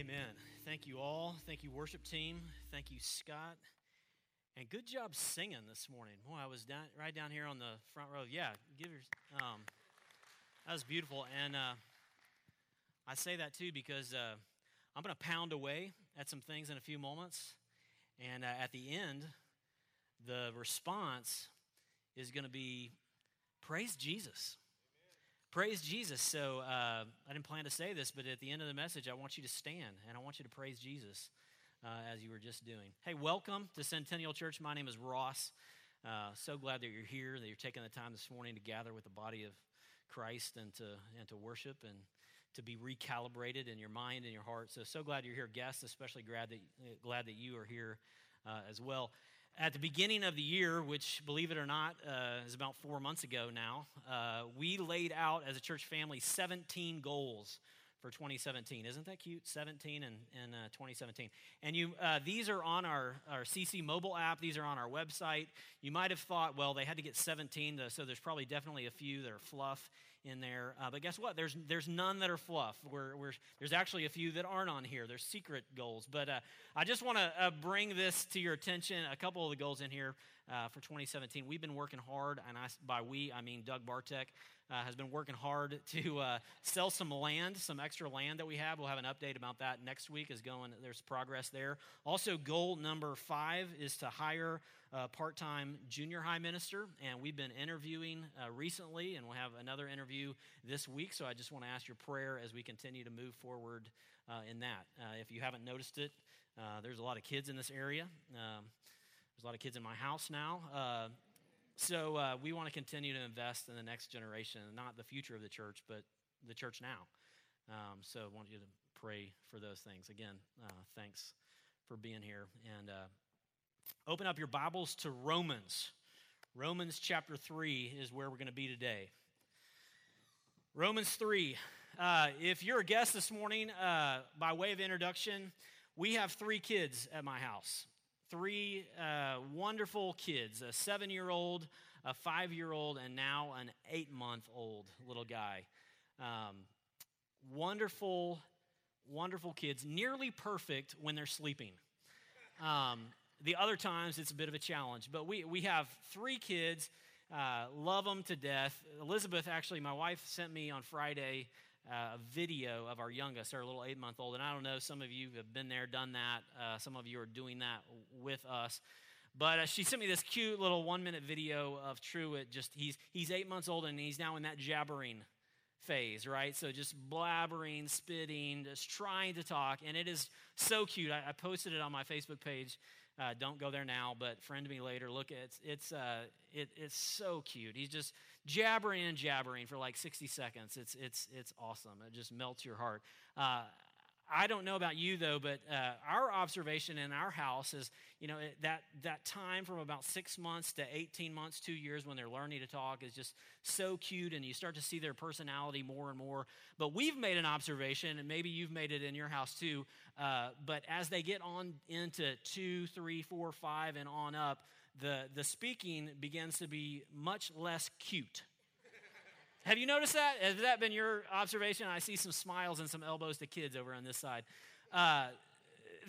Amen. Thank you all. Thank you, worship team. Thank you, Scott. And good job singing this morning. Boy, I was down, right down here on the front row. Yeah, give your. Um, that was beautiful. And uh, I say that too because uh, I'm going to pound away at some things in a few moments. And uh, at the end, the response is going to be praise Jesus. Praise Jesus. So uh, I didn't plan to say this, but at the end of the message, I want you to stand and I want you to praise Jesus uh, as you were just doing. Hey, welcome to Centennial Church. My name is Ross. Uh, so glad that you're here, that you're taking the time this morning to gather with the body of Christ and to and to worship and to be recalibrated in your mind and your heart. So so glad you're here, guests. Especially glad that glad that you are here uh, as well. At the beginning of the year, which, believe it or not, uh, is about four months ago now, uh, we laid out as a church family 17 goals for 2017. Isn't that cute? 17 and, and uh, 2017. And you, uh, these are on our, our CC mobile app. These are on our website. You might have thought, well, they had to get 17, so there's probably definitely a few that are fluff in there. Uh, but guess what? There's, there's none that are fluff. We're, we're, there's actually a few that aren't on here. There's secret goals. But uh, I just want to uh, bring this to your attention. A couple of the goals in here uh, for 2017. We've been working hard, and I, by we, I mean Doug Bartek. Uh, has been working hard to uh, sell some land, some extra land that we have. We'll have an update about that next week. Is going there's progress there. Also, goal number five is to hire a part-time junior high minister, and we've been interviewing uh, recently, and we'll have another interview this week. So I just want to ask your prayer as we continue to move forward uh, in that. Uh, if you haven't noticed it, uh, there's a lot of kids in this area. Um, there's a lot of kids in my house now. Uh, so uh, we want to continue to invest in the next generation, not the future of the church, but the church now. Um, so I want you to pray for those things. Again, thanks for being here. And Open up your Bibles to Romans. Romans chapter 3 is where we're going to be today. Romans 3. Uh, if you're a guest this morning, uh, by way of introduction, we have three kids at my house. Three uh, wonderful kids a seven year old, a five year old, and now an eight month old little guy. Um, wonderful, wonderful kids, nearly perfect when they're sleeping. Um, the other times, it's a bit of a challenge. But we, we have three kids, uh, love them to death. Elizabeth, actually, my wife sent me on Friday uh, a video of our youngest, our little eight month old. And I don't know, some of you have been there, done that. Uh, some of you are doing that with us. But uh, she sent me this cute little one minute video of Truett. Just he's he's eight months old and he's now in that jabbering phase, right? So just blabbering, spitting, just trying to talk, and it is so cute. I, I posted it on my Facebook page uh, don't go there now, but friend me later. Look, it's it's uh, it, it's so cute. He's just jabbering and jabbering for like 60 seconds. It's it's it's awesome. It just melts your heart. Uh, I don't know about you though, but uh, our observation in our house is, you know, that that time from about six months to 18 months, two years when they're learning to talk is just so cute, and you start to see their personality more and more. But we've made an observation, and maybe you've made it in your house too. Uh, but as they get on into two, three, four, five, and on up, the the speaking begins to be much less cute. Have you noticed that? Has that been your observation? I see some smiles and some elbows to kids over on this side. Uh,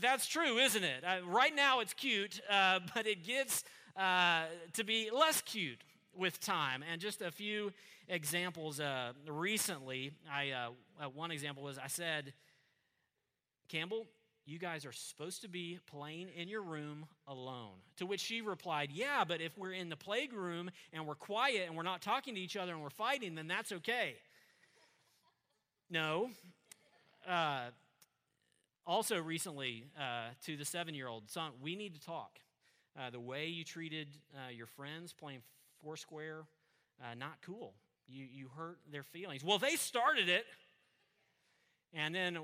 that's true, isn't it? Uh, right now it's cute, uh, but it gets uh, to be less cute with time. And just a few examples uh, recently, I, one example was I said, Campbell, you guys are supposed to be playing in your room alone. To which she replied, Yeah, but if we're in the playroom and we're quiet and we're not talking to each other and we're fighting, then that's okay. No. Uh, also, recently, uh, to the seven year old son, we need to talk. Uh, the way you treated uh, your friends playing Foursquare, uh, not cool. You, you hurt their feelings. Well, they started it. And then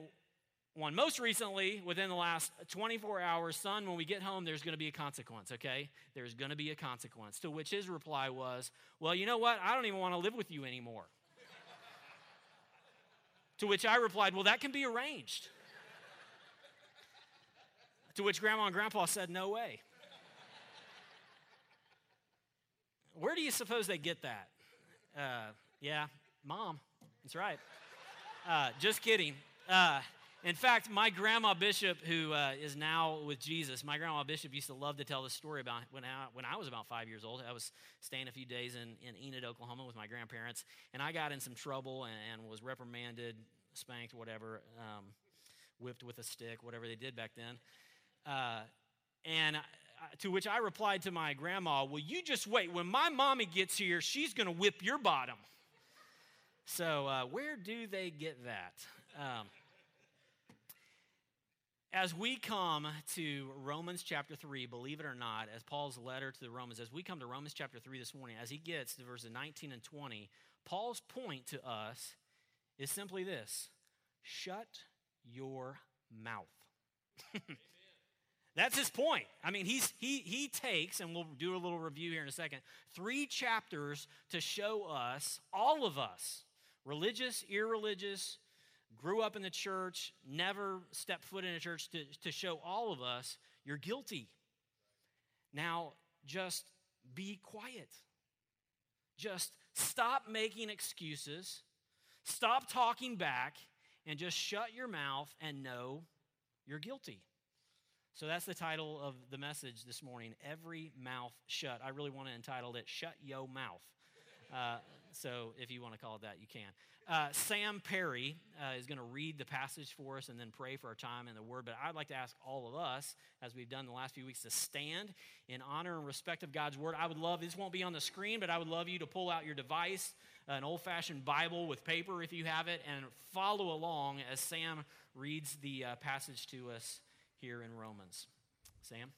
one. Most recently, within the last 24 hours, son, when we get home, there's going to be a consequence, okay? There's going to be a consequence. To which his reply was, Well, you know what? I don't even want to live with you anymore. to which I replied, Well, that can be arranged. to which grandma and grandpa said, No way. Where do you suppose they get that? Uh, yeah, mom. That's right. Uh, just kidding. Uh, In fact, my grandma Bishop, who uh, is now with Jesus, my grandma Bishop used to love to tell the story about when I, when I was about five years old. I was staying a few days in, in Enid, Oklahoma with my grandparents, and I got in some trouble and, and was reprimanded, spanked, whatever, um, whipped with a stick, whatever they did back then. Uh, and to which I replied to my grandma, Well, you just wait. When my mommy gets here, she's going to whip your bottom. So, uh, where do they get that? Um, as we come to Romans chapter 3, believe it or not, as Paul's letter to the Romans, as we come to Romans chapter 3 this morning, as he gets to verses 19 and 20, Paul's point to us is simply this shut your mouth. That's his point. I mean, he's, he, he takes, and we'll do a little review here in a second, three chapters to show us, all of us, religious, irreligious, grew up in the church, never stepped foot in a church, to, to show all of us you're guilty. Now, just be quiet. Just stop making excuses, stop talking back, and just shut your mouth and know you're guilty. So that's the title of the message this morning Every Mouth Shut. I really want to entitle it Shut Yo Mouth. Uh, so if you want to call it that, you can. Uh, Sam Perry uh, is going to read the passage for us and then pray for our time in the Word. But I'd like to ask all of us, as we've done the last few weeks, to stand in honor and respect of God's Word. I would love, this won't be on the screen, but I would love you to pull out your device, an old fashioned Bible with paper if you have it, and follow along as Sam reads the uh, passage to us here in Romans. Sam?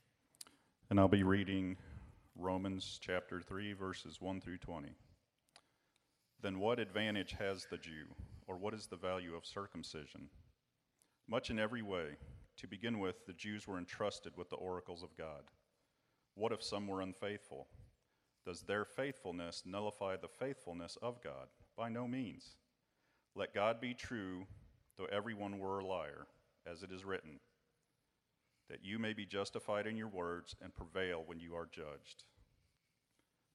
And I'll be reading Romans chapter 3, verses 1 through 20. Then what advantage has the Jew, or what is the value of circumcision? Much in every way. To begin with, the Jews were entrusted with the oracles of God. What if some were unfaithful? Does their faithfulness nullify the faithfulness of God? By no means. Let God be true, though everyone were a liar, as it is written that you may be justified in your words and prevail when you are judged.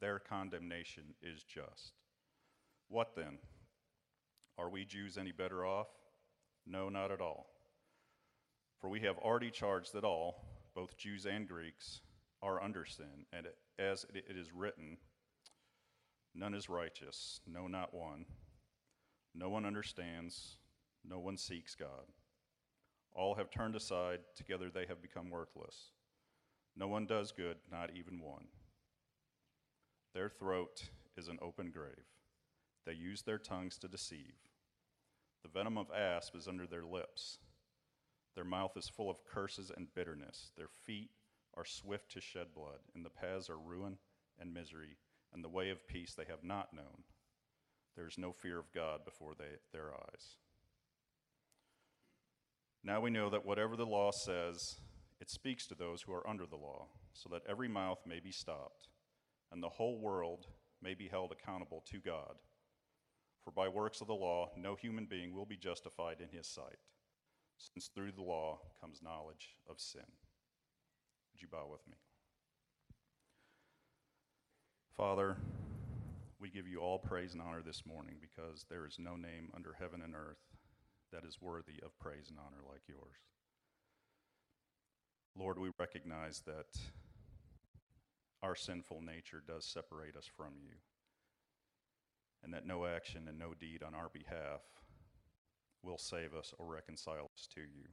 Their condemnation is just. What then? Are we Jews any better off? No, not at all. For we have already charged that all, both Jews and Greeks, are under sin, and as it is written, none is righteous, no, not one. No one understands, no one seeks God. All have turned aside, together they have become worthless. No one does good, not even one. Their throat is an open grave. They use their tongues to deceive. The venom of asp is under their lips. Their mouth is full of curses and bitterness. Their feet are swift to shed blood, and the paths are ruin and misery, and the way of peace they have not known. There is no fear of God before they, their eyes. Now we know that whatever the law says, it speaks to those who are under the law, so that every mouth may be stopped, and the whole world may be held accountable to God. For by works of the law, no human being will be justified in his sight, since through the law comes knowledge of sin. Would you bow with me? Father, we give you all praise and honor this morning because there is no name under heaven and earth that is worthy of praise and honor like yours. Lord, we recognize that our sinful nature does separate us from you, and that no action and no deed on our behalf will save us or reconcile us to you.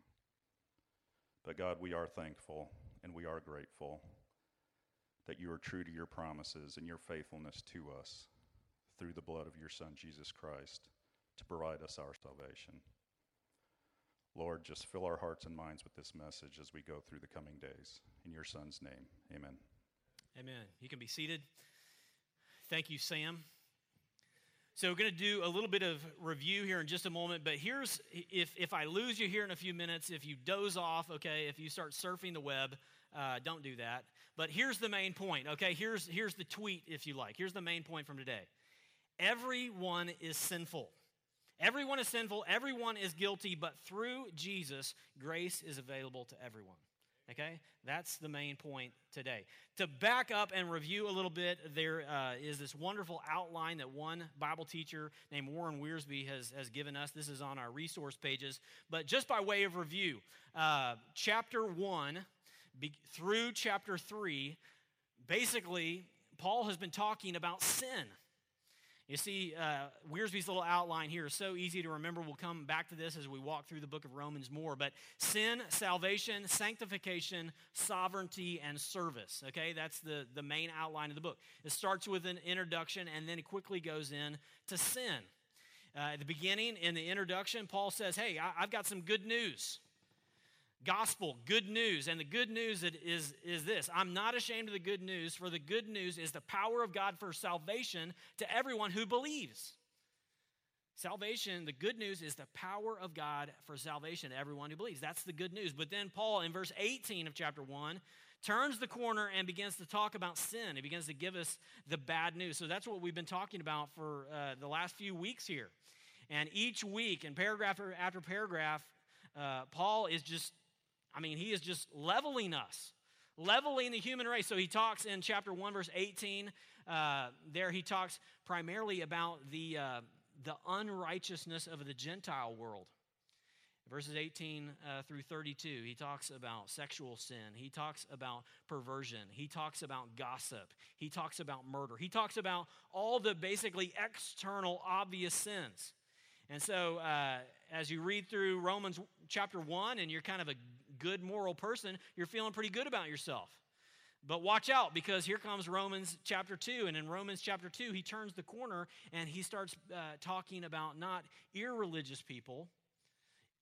But God, we are thankful and we are grateful that you are true to your promises and your faithfulness to us through the blood of your Son, Jesus Christ, to provide us our salvation. Lord, just fill our hearts and minds with this message as we go through the coming days. In your Son's name, amen. Amen. You can be seated. Thank you, Sam. So we're going to do a little bit of review here in just a moment, but here's if if I lose you here in a few minutes, if you doze off, okay, if you start surfing the web, uh, don't do that. But here's the main point, okay? Here's here's the tweet, if you like. Here's the main point from today. Everyone is sinful. Everyone is sinful. Everyone is guilty, but through Jesus, grace is available to everyone. Okay? That's the main point today. To back up and review a little bit, there uh, is this wonderful outline that one Bible teacher named Warren Wiersbe has, has given us. This is on our resource pages. But just by way of review, uh, chapter 1 be, through chapter 3, basically, Paul has been talking about sin. You see, uh, Wiersbe's little outline here is so easy to remember. We'll come back to this as we walk through the book of Romans more. But sin, salvation, sanctification, sovereignty, and service. Okay, that's the, the main outline of the book. It starts with an introduction and then it quickly goes in to sin. Uh, at the beginning, in the introduction, Paul says, Hey, I, I've got some good news gospel, good news. And the good news is, is this I'm not ashamed of the good news, for the good news is the power of God for salvation to everyone who believes. Salvation, the good news is the power of God for salvation to everyone who believes. That's the good news. But then Paul, in verse 18 of chapter 1, turns the corner and begins to talk about sin. He begins to give us the bad news. So that's what we've been talking about for uh, the last few weeks here. And each week, in paragraph after paragraph, uh, Paul is just I mean, he is just leveling us, leveling the human race. So he talks in chapter 1, verse 18. Uh, there he talks primarily about the, uh, the unrighteousness of the Gentile world. Verses 18 uh, through 32, he talks about sexual sin. He talks about perversion. He talks about gossip. He talks about murder. He talks about all the basically external, obvious sins. And so, uh, as you read through Romans chapter 1 and you're kind of a good moral person, you're feeling pretty good about yourself. But watch out because here comes Romans chapter 2. And in Romans chapter 2, he turns the corner and he starts uh, talking about not irreligious people,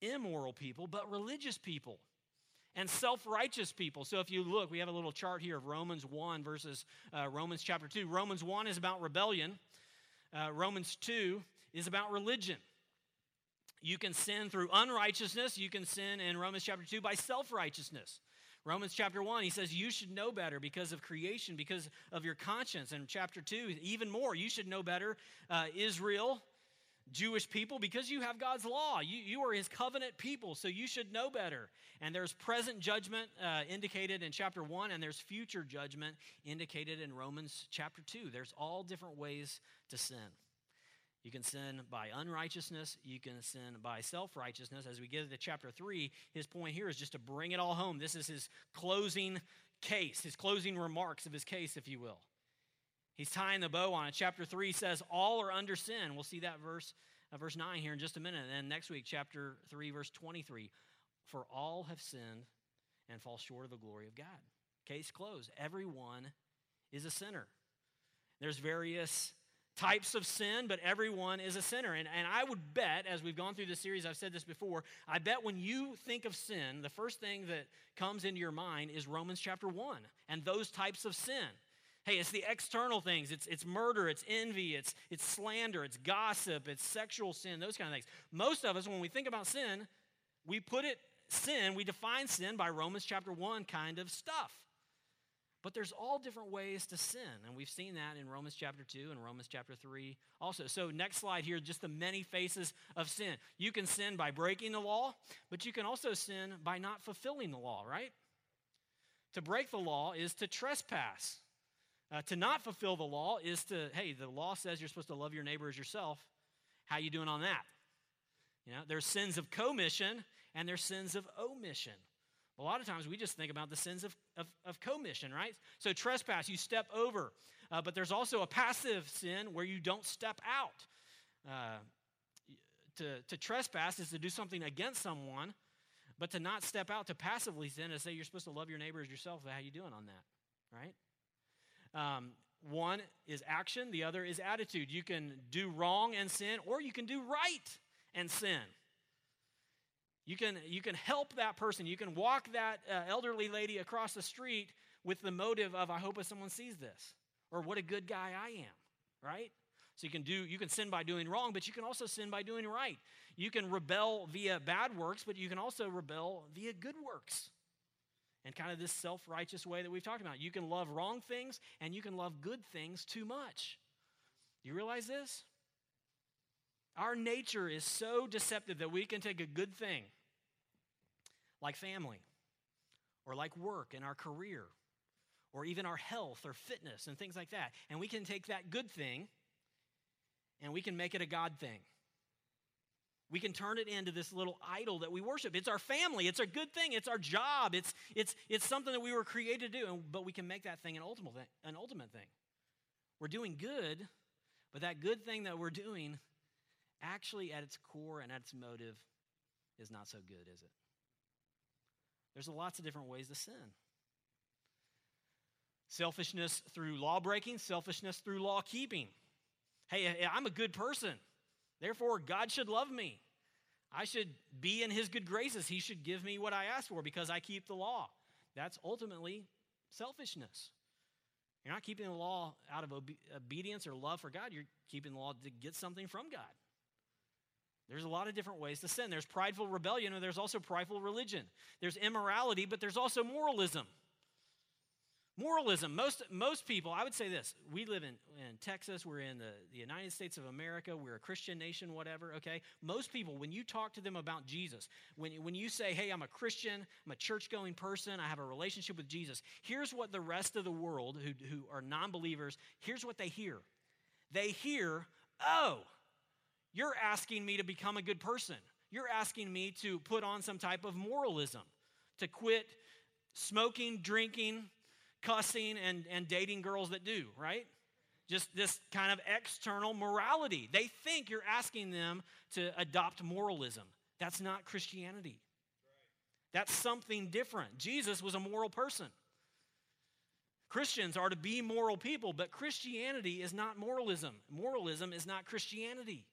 immoral people, but religious people and self righteous people. So if you look, we have a little chart here of Romans 1 versus uh, Romans chapter 2. Romans 1 is about rebellion, uh, Romans 2 is about religion. You can sin through unrighteousness. You can sin in Romans chapter 2 by self righteousness. Romans chapter 1, he says, You should know better because of creation, because of your conscience. And chapter 2, even more, you should know better, uh, Israel, Jewish people, because you have God's law. You, you are his covenant people, so you should know better. And there's present judgment uh, indicated in chapter 1, and there's future judgment indicated in Romans chapter 2. There's all different ways to sin. You can sin by unrighteousness. You can sin by self righteousness. As we get to chapter 3, his point here is just to bring it all home. This is his closing case, his closing remarks of his case, if you will. He's tying the bow on it. Chapter 3 says, All are under sin. We'll see that verse, uh, verse 9 here in just a minute. And then next week, chapter 3, verse 23 For all have sinned and fall short of the glory of God. Case closed. Everyone is a sinner. There's various types of sin, but everyone is a sinner. And, and I would bet, as we've gone through this series, I've said this before, I bet when you think of sin, the first thing that comes into your mind is Romans chapter 1 and those types of sin. Hey, it's the external things. It's, it's murder, it's envy, it's, it's slander, it's gossip, it's sexual sin, those kind of things. Most of us, when we think about sin, we put it, sin, we define sin by Romans chapter 1 kind of stuff. But there's all different ways to sin, and we've seen that in Romans chapter 2 and Romans chapter 3 also. So, next slide here, just the many faces of sin. You can sin by breaking the law, but you can also sin by not fulfilling the law, right? To break the law is to trespass. Uh, to not fulfill the law is to, hey, the law says you're supposed to love your neighbor as yourself. How you doing on that? You know, there's sins of commission and there's sins of omission. A lot of times we just think about the sins of, of, of commission, right? So, trespass, you step over. Uh, but there's also a passive sin where you don't step out. Uh, to, to trespass is to do something against someone, but to not step out, to passively sin, is say you're supposed to love your neighbor as yourself. How you doing on that, right? Um, one is action, the other is attitude. You can do wrong and sin, or you can do right and sin. You can, you can help that person. You can walk that uh, elderly lady across the street with the motive of, I hope someone sees this, or what a good guy I am, right? So you can do you can sin by doing wrong, but you can also sin by doing right. You can rebel via bad works, but you can also rebel via good works. And kind of this self-righteous way that we've talked about. You can love wrong things and you can love good things too much. You realize this? Our nature is so deceptive that we can take a good thing like family or like work and our career or even our health or fitness and things like that. And we can take that good thing and we can make it a God thing. We can turn it into this little idol that we worship. It's our family. It's a good thing. It's our job. It's, it's, it's something that we were created to do. But we can make that thing an ultimate, thing, an ultimate thing. We're doing good, but that good thing that we're doing actually at its core and at its motive is not so good, is it? There's lots of different ways to sin. Selfishness through law breaking, selfishness through law keeping. Hey, I'm a good person. Therefore, God should love me. I should be in his good graces. He should give me what I ask for because I keep the law. That's ultimately selfishness. You're not keeping the law out of obe- obedience or love for God. You're keeping the law to get something from God. There's a lot of different ways to sin. There's prideful rebellion, and there's also prideful religion. There's immorality, but there's also moralism. Moralism. Most, most people, I would say this we live in, in Texas, we're in the, the United States of America, we're a Christian nation, whatever, okay? Most people, when you talk to them about Jesus, when, when you say, hey, I'm a Christian, I'm a church going person, I have a relationship with Jesus, here's what the rest of the world who, who are non believers, here's what they hear. They hear, oh, you're asking me to become a good person. You're asking me to put on some type of moralism, to quit smoking, drinking, cussing, and, and dating girls that do, right? Just this kind of external morality. They think you're asking them to adopt moralism. That's not Christianity. That's something different. Jesus was a moral person. Christians are to be moral people, but Christianity is not moralism. Moralism is not Christianity.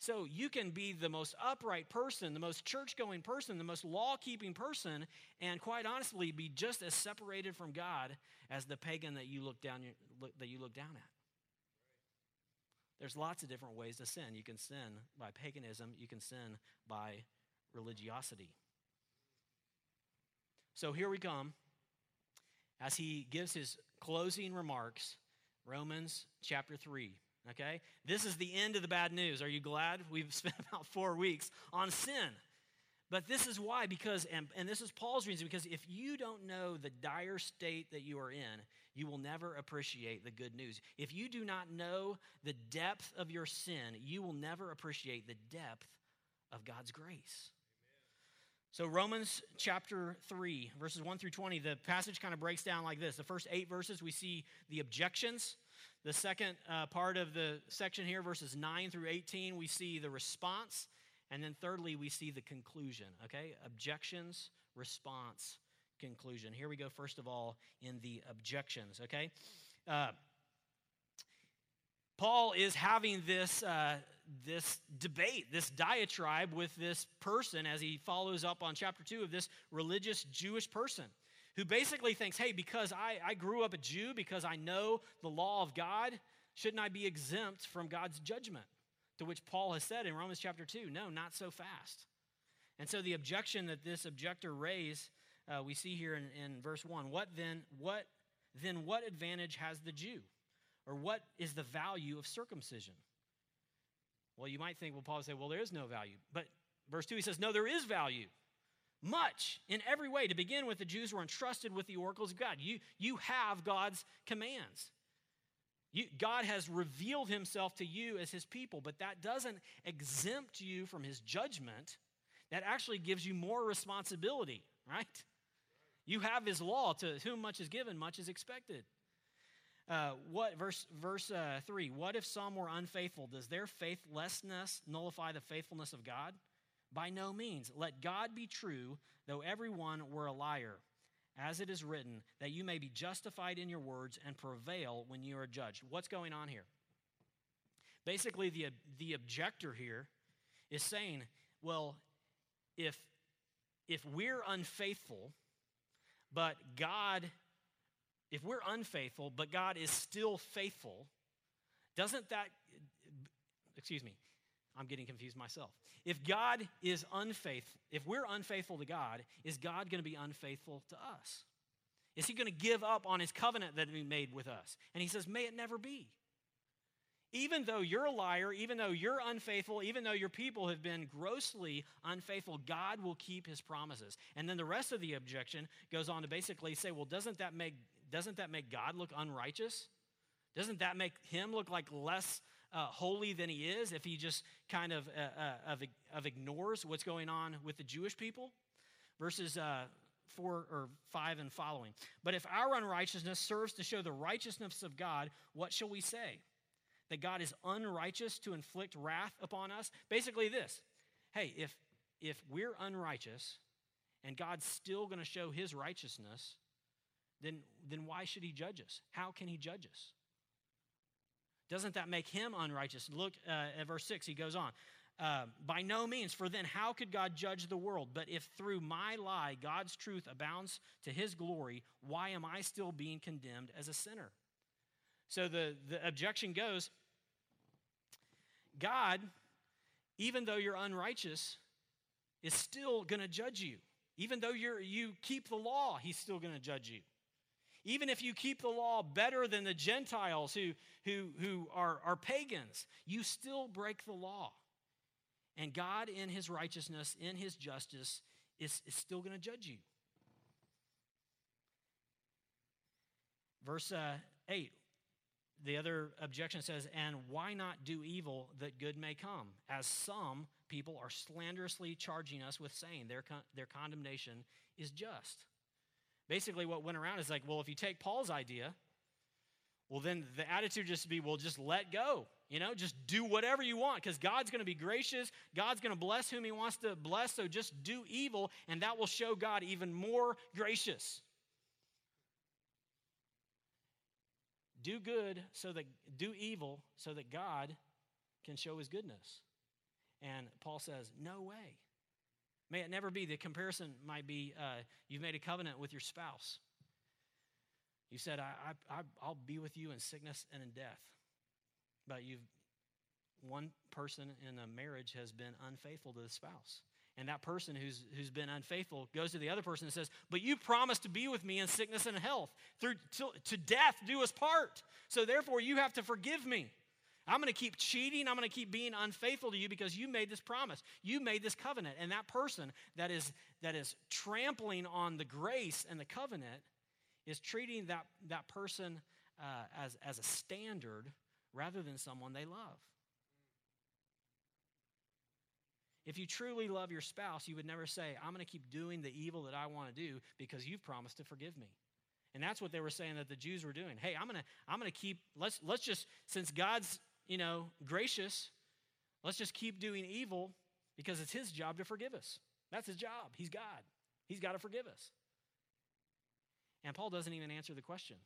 So you can be the most upright person, the most church going person, the most law keeping person, and quite honestly be just as separated from God as the pagan that you look down, that you look down at. There's lots of different ways to sin. You can sin by paganism, you can sin by religiosity. So here we come as he gives his closing remarks, Romans chapter 3. Okay? This is the end of the bad news. Are you glad? We've spent about four weeks on sin. But this is why, because, and, and this is Paul's reason, because if you don't know the dire state that you are in, you will never appreciate the good news. If you do not know the depth of your sin, you will never appreciate the depth of God's grace. So, Romans chapter 3, verses 1 through 20, the passage kind of breaks down like this. The first eight verses, we see the objections. The second uh, part of the section here, verses 9 through 18, we see the response. And then thirdly, we see the conclusion, okay? Objections, response, conclusion. Here we go, first of all, in the objections, okay? Uh, Paul is having this, uh, this debate, this diatribe with this person as he follows up on chapter 2 of this religious Jewish person who basically thinks, hey, because I, I grew up a Jew, because I know the law of God, shouldn't I be exempt from God's judgment? To which Paul has said in Romans chapter 2, no, not so fast. And so the objection that this objector raised, uh, we see here in, in verse 1. What then, what then what advantage has the Jew? Or what is the value of circumcision? Well, you might think, well, Paul would say, well, there is no value. But verse 2, he says, no, there is value much in every way. To begin with, the Jews were entrusted with the oracles of God. You, you have God's commands. You, God has revealed himself to you as his people, but that doesn't exempt you from his judgment. That actually gives you more responsibility, right? You have his law to whom much is given, much is expected. Uh, what verse verse uh, three? What if some were unfaithful? Does their faithlessness nullify the faithfulness of God? By no means. Let God be true, though everyone were a liar. As it is written, that you may be justified in your words and prevail when you are judged. What's going on here? Basically, the, the objector here is saying, well, if, if we're unfaithful, but God, if we're unfaithful, but God is still faithful, doesn't that, excuse me, I'm getting confused myself. If God is unfaithful, if we're unfaithful to God, is God going to be unfaithful to us? Is he going to give up on his covenant that he made with us? And he says, May it never be. Even though you're a liar, even though you're unfaithful, even though your people have been grossly unfaithful, God will keep his promises. And then the rest of the objection goes on to basically say, well, doesn't that make, doesn't that make God look unrighteous? Doesn't that make him look like less uh, holy than he is if he just kind of, uh, uh, of, of ignores what's going on with the Jewish people? Verses uh, 4 or 5 and following. But if our unrighteousness serves to show the righteousness of God, what shall we say? that God is unrighteous to inflict wrath upon us? Basically, this hey, if, if we're unrighteous and God's still going to show his righteousness, then, then why should he judge us? How can he judge us? Doesn't that make him unrighteous? Look uh, at verse 6, he goes on. Uh, by no means, for then how could God judge the world? But if through my lie God's truth abounds to his glory, why am I still being condemned as a sinner? So the, the objection goes God, even though you're unrighteous, is still going to judge you. Even though you're, you keep the law, he's still going to judge you. Even if you keep the law better than the Gentiles who, who, who are, are pagans, you still break the law. And God, in his righteousness, in his justice, is, is still going to judge you. Verse uh, 8 the other objection says, and why not do evil that good may come? As some people are slanderously charging us with saying their, con- their condemnation is just. Basically, what went around is like, well, if you take Paul's idea, well, then the attitude just be, well, just let go. You know, just do whatever you want because God's going to be gracious. God's going to bless whom He wants to bless. So just do evil, and that will show God even more gracious. do good so that do evil so that God can show his goodness. And Paul says, no way. May it never be. The comparison might be uh, you've made a covenant with your spouse. You said, I, I, I'll be with you in sickness and in death. But you've, one person in a marriage has been unfaithful to the spouse and that person who's, who's been unfaithful goes to the other person and says, But you promised to be with me in sickness and health. Through to, to death do us part. So therefore, you have to forgive me. I'm going to keep cheating. I'm going to keep being unfaithful to you because you made this promise. You made this covenant. And that person that is, that is trampling on the grace and the covenant is treating that, that person uh, as, as a standard rather than someone they love. If you truly love your spouse, you would never say, I'm going to keep doing the evil that I want to do because you've promised to forgive me. And that's what they were saying that the Jews were doing. Hey, I'm going to I'm going to keep let's let's just since God's, you know, gracious, let's just keep doing evil because it's his job to forgive us. That's his job. He's God. He's got to forgive us. And Paul doesn't even answer the question.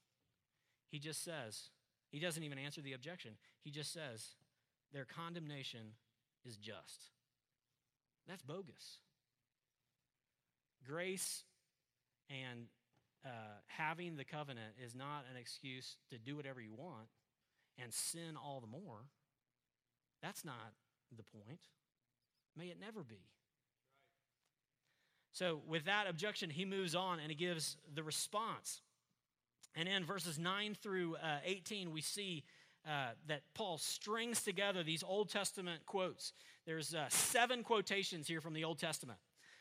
He just says, he doesn't even answer the objection. He just says, their condemnation is just. That's bogus. Grace and uh, having the covenant is not an excuse to do whatever you want and sin all the more. That's not the point. May it never be. So, with that objection, he moves on and he gives the response. And in verses 9 through uh, 18, we see uh, that Paul strings together these Old Testament quotes. There's uh, seven quotations here from the Old Testament.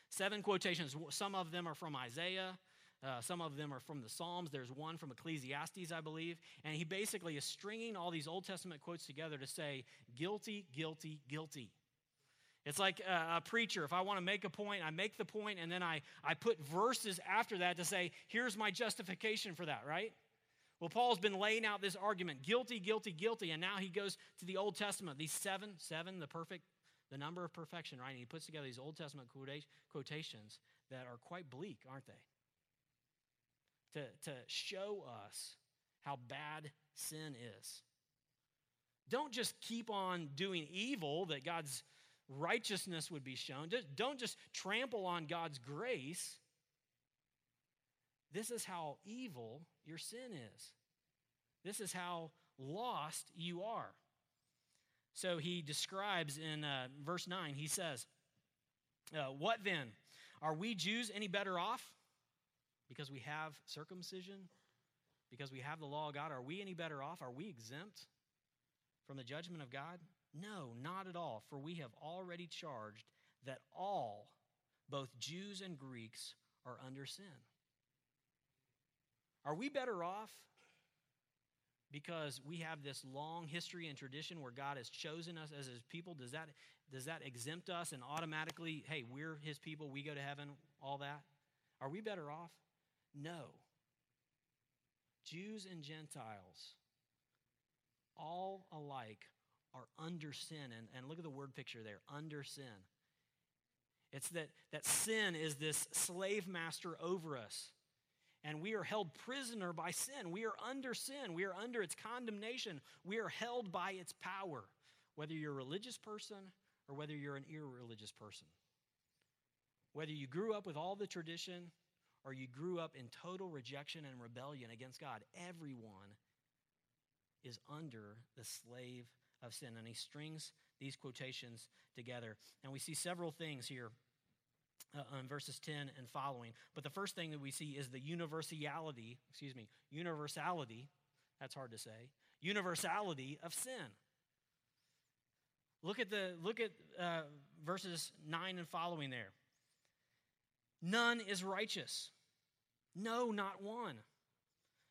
Seven quotations. Some of them are from Isaiah. Uh, some of them are from the Psalms. There's one from Ecclesiastes, I believe. And he basically is stringing all these Old Testament quotes together to say, guilty, guilty, guilty. It's like a, preacher. If I want to make a point, I make the point, and then I, I put verses after that to say, here's my justification for that, right? Well, Paul's been laying out this argument guilty, guilty, guilty, and now he goes to the Old Testament. These seven, seven, the perfect the number of perfection, right? And he puts together these Old Testament quotations that are quite bleak, aren't they? To, to show us how bad sin is. Don't just keep on doing evil that God's righteousness would be shown. Don't just trample on God's grace. This is how evil your sin is. This is how lost you are. So he describes in uh, verse 9, he says, uh, What then? Are we Jews any better off because we have circumcision? Because we have the law of God? Are we any better off? Are we exempt from the judgment of God? No, not at all. For we have already charged that all, both Jews and Greeks, are under sin. Are we better off because we have this long history and tradition where God has chosen us as his people? Does that, does that exempt us and automatically, hey, we're his people, we go to heaven, all that? Are we better off? No. Jews and Gentiles, all alike, are under sin. And, and look at the word picture there under sin. It's that, that sin is this slave master over us. And we are held prisoner by sin. We are under sin. We are under its condemnation. We are held by its power, whether you're a religious person or whether you're an irreligious person. Whether you grew up with all the tradition or you grew up in total rejection and rebellion against God, everyone is under the slave of sin. And he strings these quotations together. And we see several things here uh, verses 10 and following. But the first thing that we see is the universality, excuse me, universality, that's hard to say, universality of sin. Look at the look at uh, verses 9 and following there. None is righteous. No, not one.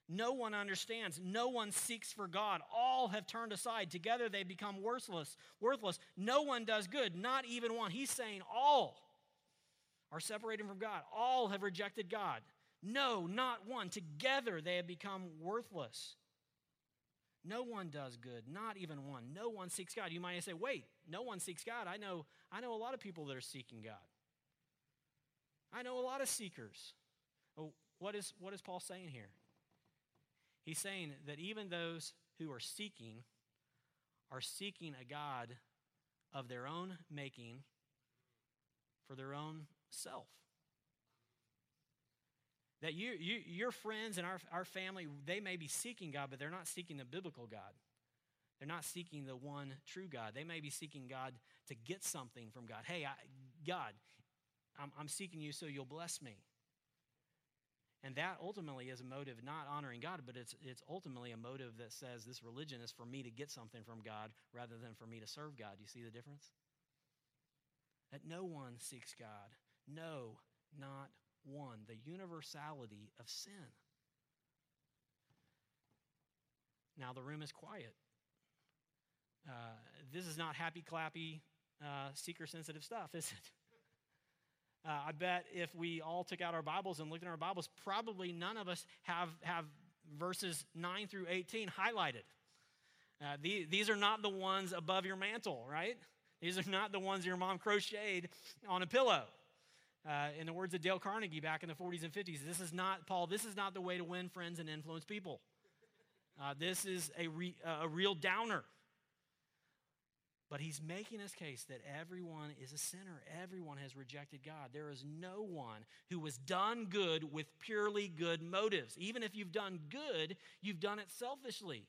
No one understands. No one seeks for God. All have turned aside. Together they become worthless. Worthless. No one does good, not even one. He's saying all are separated from God. All have rejected God. No, not one. Together they have become worthless. No one does good, not even one. No one seeks God. You might say, "Wait, no one seeks God." I know I know a lot of people that are seeking God. I know a lot of seekers. Oh, what is what is Paul saying here? He's saying that even those who are seeking are seeking a God of their own making for their own self. That you, you, your friends and our, our family, they may be seeking God, but they're not seeking the biblical God. They're not seeking the one true God. They may be seeking God to get something from God. Hey, I, God, I'm, I'm seeking you so you'll bless me. And that ultimately is a motive not honoring God, but it's, it's ultimately a motive that says this religion is for me to get something from God rather than for me to serve God. You see the difference? That no one seeks God. No, not one. The universality of sin. Now the room is quiet. Uh, this is not happy clappy, uh, seeker sensitive stuff, is it? Uh, I bet if we all took out our Bibles and looked in our Bibles, probably none of us have, have verses 9 through 18 highlighted. Uh, the, these are not the ones above your mantle, right? These are not the ones your mom crocheted on a pillow. Uh, in the words of Dale Carnegie back in the 40s and 50s, this is not, Paul, this is not the way to win friends and influence people. Uh, this is a, re, a real downer. But he's making his case that everyone is a sinner. Everyone has rejected God. There is no one who has done good with purely good motives. Even if you've done good, you've done it selfishly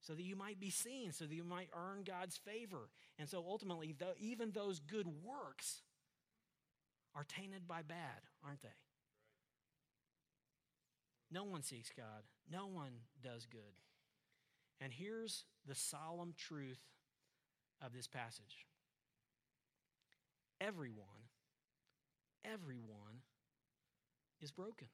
so that you might be seen, so that you might earn God's favor. And so ultimately, even those good works are tainted by bad, aren't they? No one seeks God, no one does good. And here's the solemn truth of this passage everyone, everyone is broken.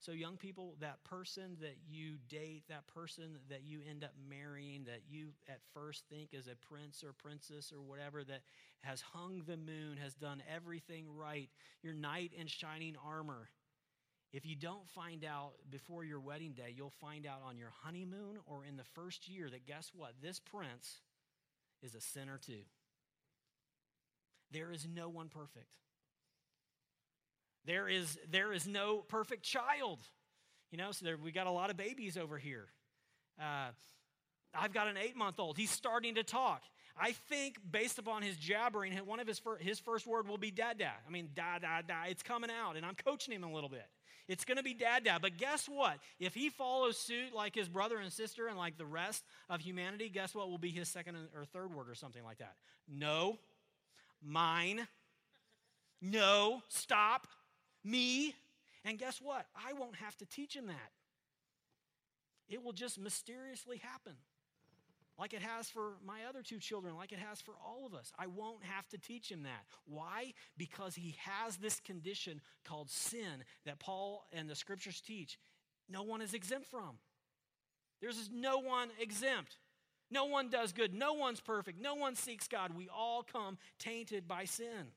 So, young people, that person that you date, that person that you end up marrying, that you at first think is a prince or princess or whatever, that has hung the moon, has done everything right, your knight in shining armor. If you don't find out before your wedding day, you'll find out on your honeymoon or in the first year that guess what? This prince is a sinner too. There is no one perfect. There is, there is no perfect child. You know, so there, we got a lot of babies over here. Uh, I've got an eight month old. He's starting to talk. I think based upon his jabbering, one of his, fir- his first word will be dad dad. I mean, da da da. It's coming out, and I'm coaching him a little bit. It's going to be dad dad. But guess what? If he follows suit like his brother and sister and like the rest of humanity, guess what will be his second or third word or something like that? No, mine, no, stop, me. And guess what? I won't have to teach him that. It will just mysteriously happen like it has for my other two children, like it has for all of us. I won't have to teach him that. Why? Because he has this condition called sin that Paul and the scriptures teach. No one is exempt from. There's no one exempt. No one does good. No one's perfect. No one seeks God. We all come tainted by sin.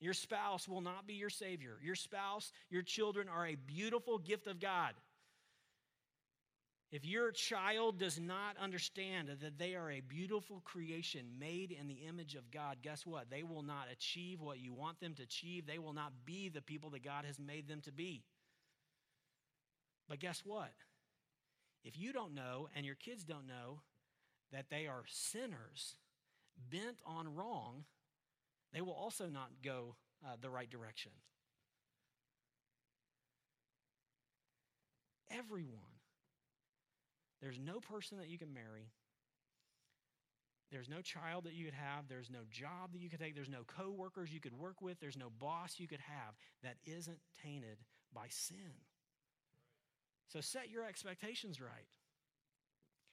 Your spouse will not be your Savior. Your spouse, your children are a beautiful gift of God. If your child does not understand that they are a beautiful creation made in the image of God, guess what? They will not achieve what you want them to achieve. They will not be the people that God has made them to be. But guess what? If you don't know and your kids don't know that they are sinners bent on wrong, they will also not go uh, the right direction. Everyone there's no person that you can marry. There's no child that you could have. There's no job that you could take. There's no coworkers you could work with. There's no boss you could have that isn't tainted by sin. So set your expectations right.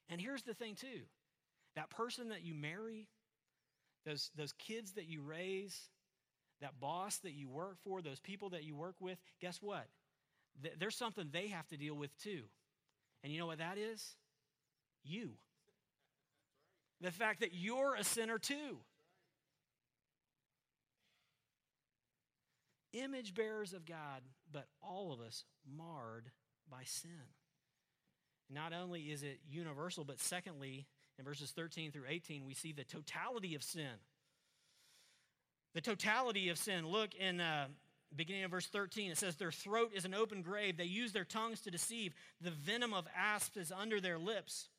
And here's the thing, too that person that you marry, those, those kids that you raise, that boss that you work for, those people that you work with, guess what? There's something they have to deal with, too. And you know what that is? You. The fact that you're a sinner too. Image bearers of God, but all of us marred by sin. Not only is it universal, but secondly, in verses 13 through 18, we see the totality of sin. The totality of sin. Look in uh, beginning of verse 13, it says, Their throat is an open grave. They use their tongues to deceive. The venom of asps is under their lips.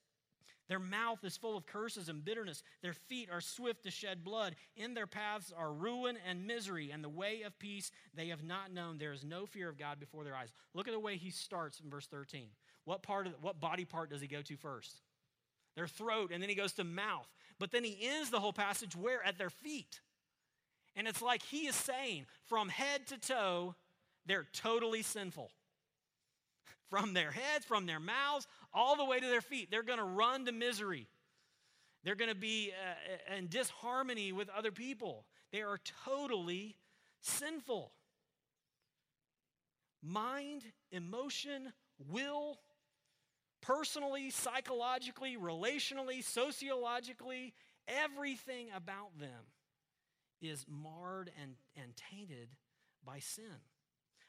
Their mouth is full of curses and bitterness. Their feet are swift to shed blood. In their paths are ruin and misery, and the way of peace they have not known. There is no fear of God before their eyes. Look at the way he starts in verse 13. What part of what body part does he go to first? Their throat, and then he goes to mouth. But then he ends the whole passage where? At their feet. And it's like he is saying, from head to toe, they're totally sinful. From their heads, from their mouths, all the way to their feet. They're going to run to misery. They're going to be uh, in disharmony with other people. They are totally sinful. Mind, emotion, will, personally, psychologically, relationally, sociologically, everything about them is marred and, and tainted by sin.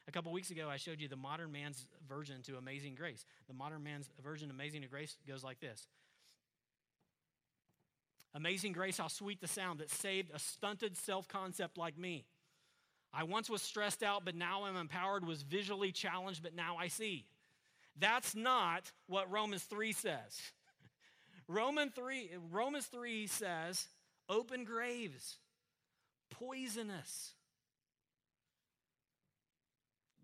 A couple weeks ago, I showed you the modern man's version to Amazing Grace. The modern man's version Amazing Grace goes like this Amazing Grace, how sweet the sound that saved a stunted self concept like me. I once was stressed out, but now I'm empowered, was visually challenged, but now I see. That's not what Romans 3 says. Romans 3, Romans 3 says, open graves poisonous,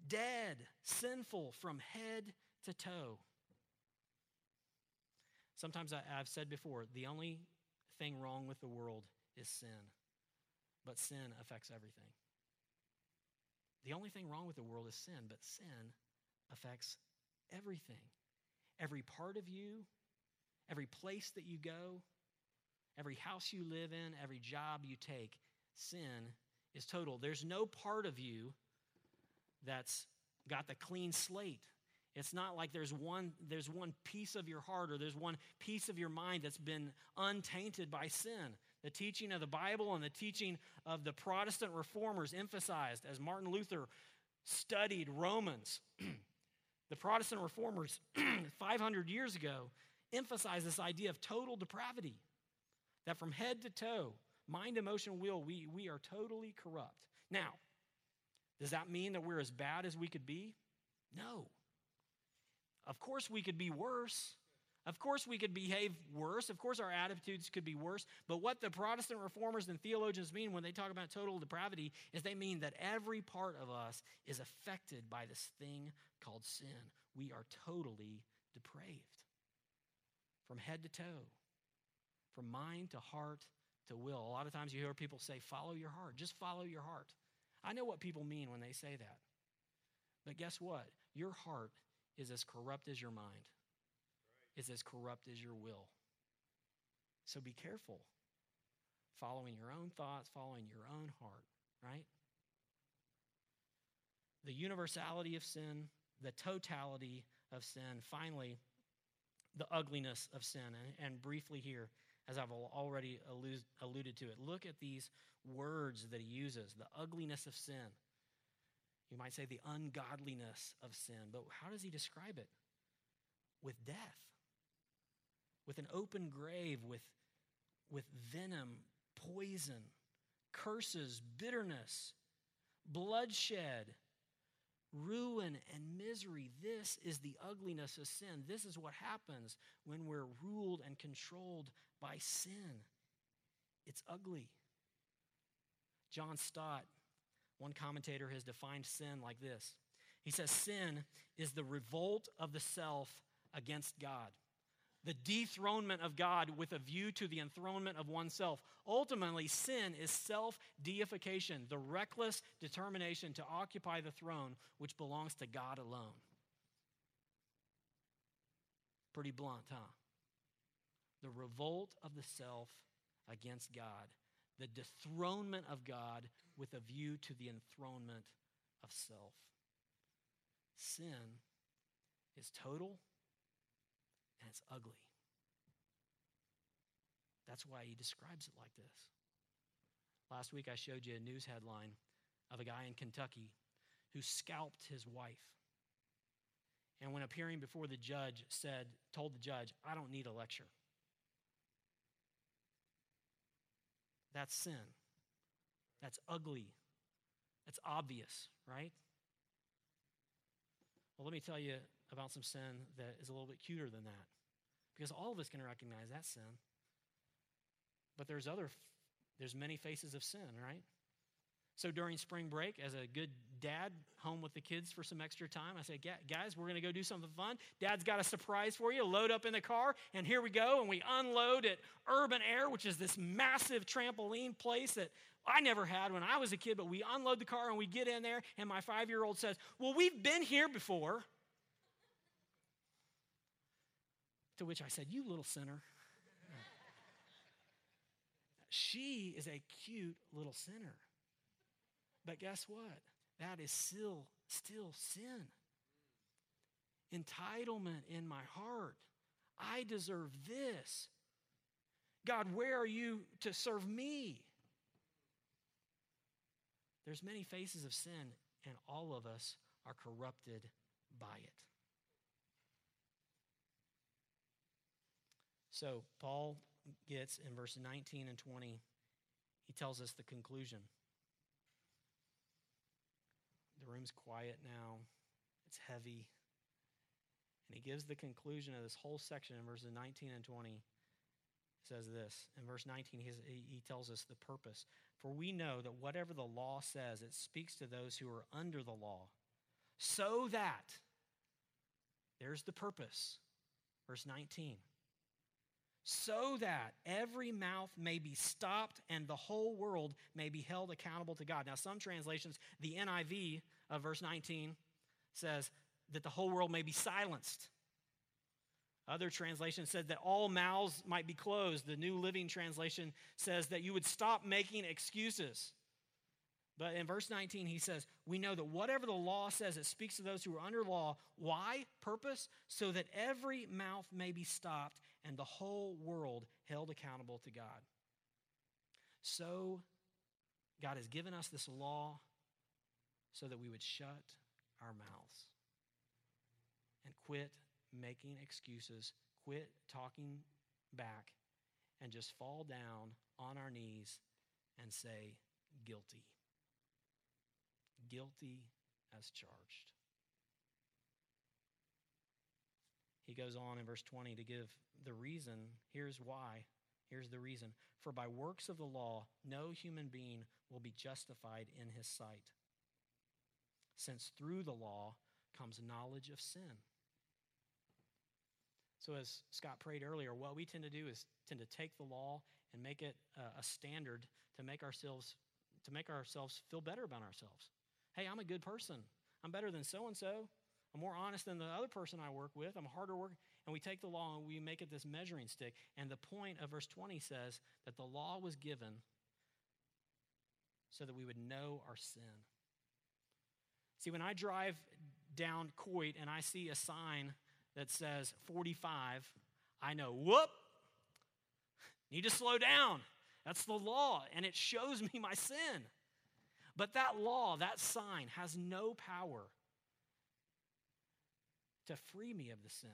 dead, sinful from head to toe. Sometimes I, have said before the only thing wrong with the world is sin, but sin affects everything. The only thing wrong with the world is sin, but sin affects everything. Every part of you, every place that you go, every house you live in, every job you take sin is total. There's no part of you that's got the clean slate. It's not like there's one, there's one piece of your heart or there's one piece of your mind that's been untainted by sin. The teaching of the Bible and the teaching of the Protestant reformers emphasized as Martin Luther studied Romans. the Protestant reformers 500 years ago emphasized this idea of total depravity, that from head to toe, mind, emotion, will, we, we are totally corrupt. Now, does that mean that we're as bad as we could be? No. Of course, we could be worse. Of course, we could behave worse. Of course, our attitudes could be worse. But what the Protestant reformers and theologians mean when they talk about total depravity is they mean that every part of us is affected by this thing called sin. We are totally depraved from head to toe, from mind to heart to will. A lot of times you hear people say, follow your heart. Just follow your heart. I know what people mean when they say that. But guess what? Your heart is as corrupt as your mind is as corrupt as your will. So be careful following your own thoughts, following your own heart, right? The universality of sin, the totality of sin, finally, the ugliness of sin. And, and briefly here, as I've already alluded to it, look at these words that he uses the ugliness of sin. You might say the ungodliness of sin, but how does he describe it? With death with an open grave, with, with venom, poison, curses, bitterness, bloodshed, ruin, and misery. This is the ugliness of sin. This is what happens when we're ruled and controlled by sin. It's ugly. John Stott, one commentator, has defined sin like this He says, Sin is the revolt of the self against God the dethronement of God with a view to the enthronement of oneself. Ultimately, sin is self deification, the reckless determination to occupy the throne which belongs to God alone. Pretty blunt, huh? The revolt of the self against God, the dethronement of God with a view to the enthronement of self. Sin is total and it's ugly. That's why he describes it like this. Last week, I showed you a news headline of a guy in Kentucky who scalped his wife. And when appearing before the judge, said, told the judge, I don't need a lecture. That's sin. That's ugly. That's obvious, right? Well, let me tell you about some sin that is a little bit cuter than that. Because all of us can recognize that sin. But there's other there's many faces of sin, right? So during spring break, as a good dad home with the kids for some extra time, I said, guys, we're going to go do something fun. Dad's got a surprise for you. Load up in the car, and here we go. And we unload at Urban Air, which is this massive trampoline place that I never had when I was a kid. But we unload the car and we get in there, and my five year old says, Well, we've been here before. To which I said, You little sinner. she is a cute little sinner. But guess what? That is still, still sin. Entitlement in my heart. I deserve this. God, where are you to serve me? There's many faces of sin, and all of us are corrupted by it. So, Paul gets in verse 19 and 20, he tells us the conclusion. The room's quiet now, it's heavy. And he gives the conclusion of this whole section in verses 19 and 20. says this. In verse 19, he tells us the purpose. For we know that whatever the law says, it speaks to those who are under the law, so that, there's the purpose. Verse 19 so that every mouth may be stopped and the whole world may be held accountable to God. Now, some translations, the NIV of verse 19 says that the whole world may be silenced. Other translations said that all mouths might be closed. The New Living Translation says that you would stop making excuses. But in verse 19, he says, We know that whatever the law says, it speaks to those who are under law. Why? Purpose? So that every mouth may be stopped and the whole world held accountable to God. So, God has given us this law so that we would shut our mouths and quit making excuses, quit talking back, and just fall down on our knees and say, guilty. Guilty as charged. He goes on in verse 20 to give the reason. Here's why. Here's the reason. For by works of the law, no human being will be justified in his sight, since through the law comes knowledge of sin. So, as Scott prayed earlier, what we tend to do is tend to take the law and make it a standard to make ourselves to make ourselves feel better about ourselves. Hey, I'm a good person. I'm better than so and so. I'm more honest than the other person I work with. I'm harder work. And we take the law and we make it this measuring stick. And the point of verse 20 says that the law was given so that we would know our sin. See, when I drive down Coit and I see a sign that says 45, I know, whoop, need to slow down. That's the law, and it shows me my sin. But that law, that sign, has no power to free me of the sin.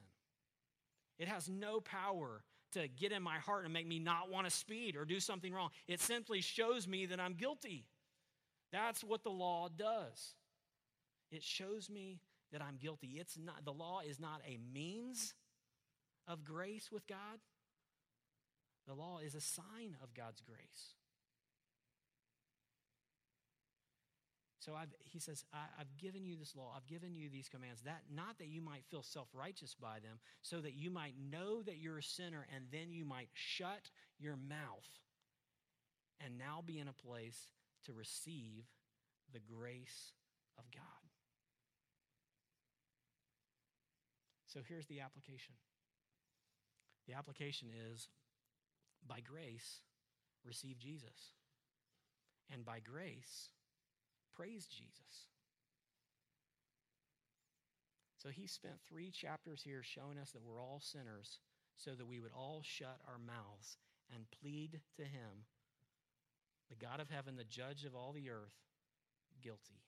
It has no power to get in my heart and make me not want to speed or do something wrong. It simply shows me that I'm guilty. That's what the law does. It shows me that I'm guilty. It's not the law is not a means of grace with God. The law is a sign of God's grace. So I've, he says, I, have given you this law, I've given you these commands, that not that you might feel self-righteous by them, so that you might know that you're a sinner, and then you might shut your mouth and now be in a place to receive the grace of God. So here's the application. The application is by grace, receive Jesus. And by grace, praise Jesus. So he spent three chapters here showing us that we're all sinners so that we would all shut our mouths and plead to him, the God of heaven, the judge of all the earth, guilty.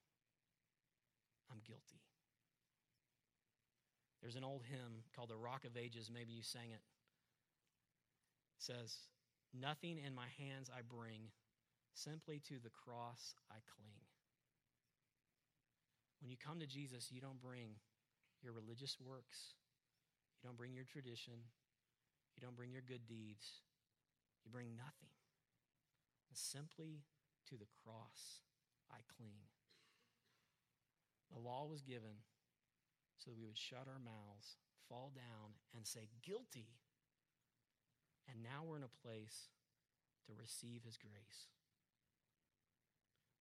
I'm guilty. There's an old hymn called The Rock of Ages. Maybe you sang it. It says, Nothing in my hands I bring, simply to the cross I cling. When you come to Jesus, you don't bring your religious works, you don't bring your tradition, you don't bring your good deeds, you bring nothing. Simply to the cross I cling. The law was given so that we would shut our mouths, fall down, and say, Guilty. And now we're in a place to receive his grace.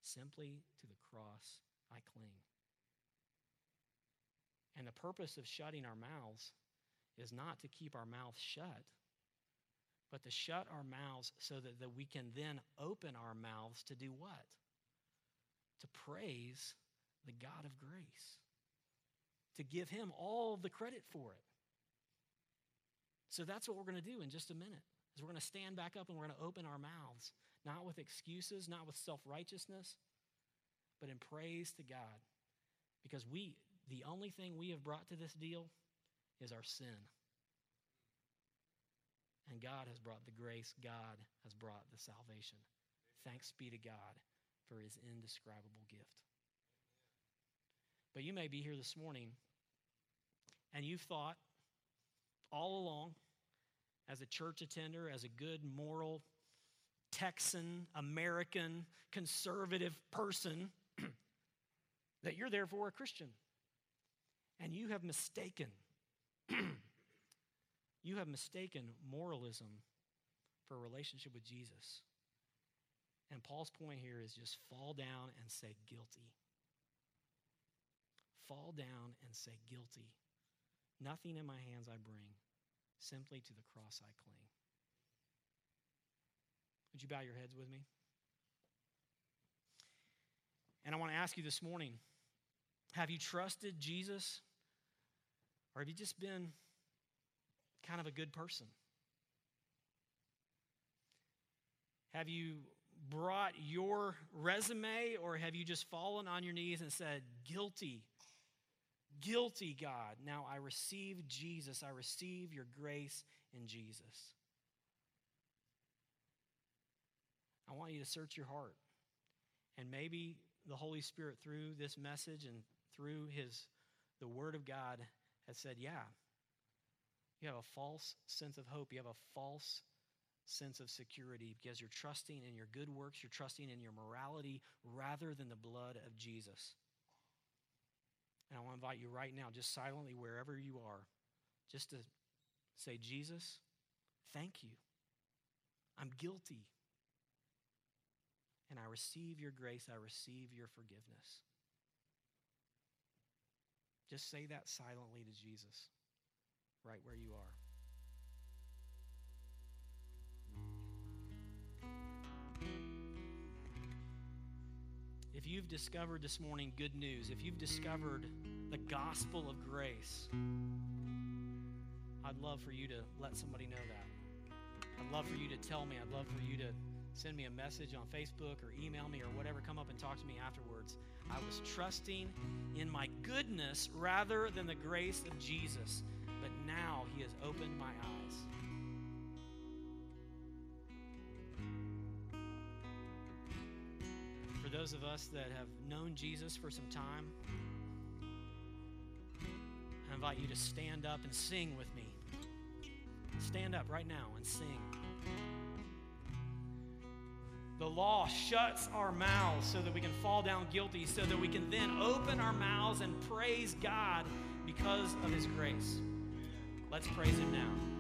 Simply to the cross I cling. And the purpose of shutting our mouths is not to keep our mouths shut, but to shut our mouths so that, that we can then open our mouths to do what? To praise the God of grace, to give him all the credit for it. So that's what we're going to do in just a minute. Is we're going to stand back up and we're going to open our mouths, not with excuses, not with self-righteousness, but in praise to God. Because we the only thing we have brought to this deal is our sin. And God has brought the grace, God has brought the salvation. Thanks be to God for his indescribable gift. But you may be here this morning and you've thought all along, as a church attender, as a good, moral, Texan, American, conservative person, that you're therefore a Christian. And you have mistaken. you have mistaken moralism for a relationship with Jesus. And Paul's point here is just fall down and say guilty. Fall down and say guilty. Nothing in my hands I bring, simply to the cross I cling. Would you bow your heads with me? And I want to ask you this morning have you trusted Jesus? Or have you just been kind of a good person? Have you brought your resume or have you just fallen on your knees and said, Guilty, guilty, God? Now I receive Jesus. I receive your grace in Jesus. I want you to search your heart. And maybe the Holy Spirit, through this message and through his, the Word of God, has said, Yeah, You have a false sense of hope. You have a false sense of security because you're trusting in your good works, you're trusting in your morality rather than the blood of Jesus. And I want to invite you right now, just silently, wherever you are, just to say, Jesus, thank you. I'm guilty. And I receive your grace, I receive your forgiveness. Just say that silently to Jesus, right where you are. If you've discovered this morning good news, if you've discovered the gospel of grace, I'd love for you to let somebody know that. I'd love for you to tell me. I'd love for you to send me a message on Facebook or email me or whatever. Come up and talk to me afterwards. I was trusting in my goodness rather than the grace of Jesus, but now He has opened my eyes. For those of us that have known Jesus for some time, I invite you to stand up and sing with me. Stand up right now and sing. The law shuts our mouths so that we can fall down guilty, so that we can then open our mouths and praise God because of His grace. Let's praise Him now.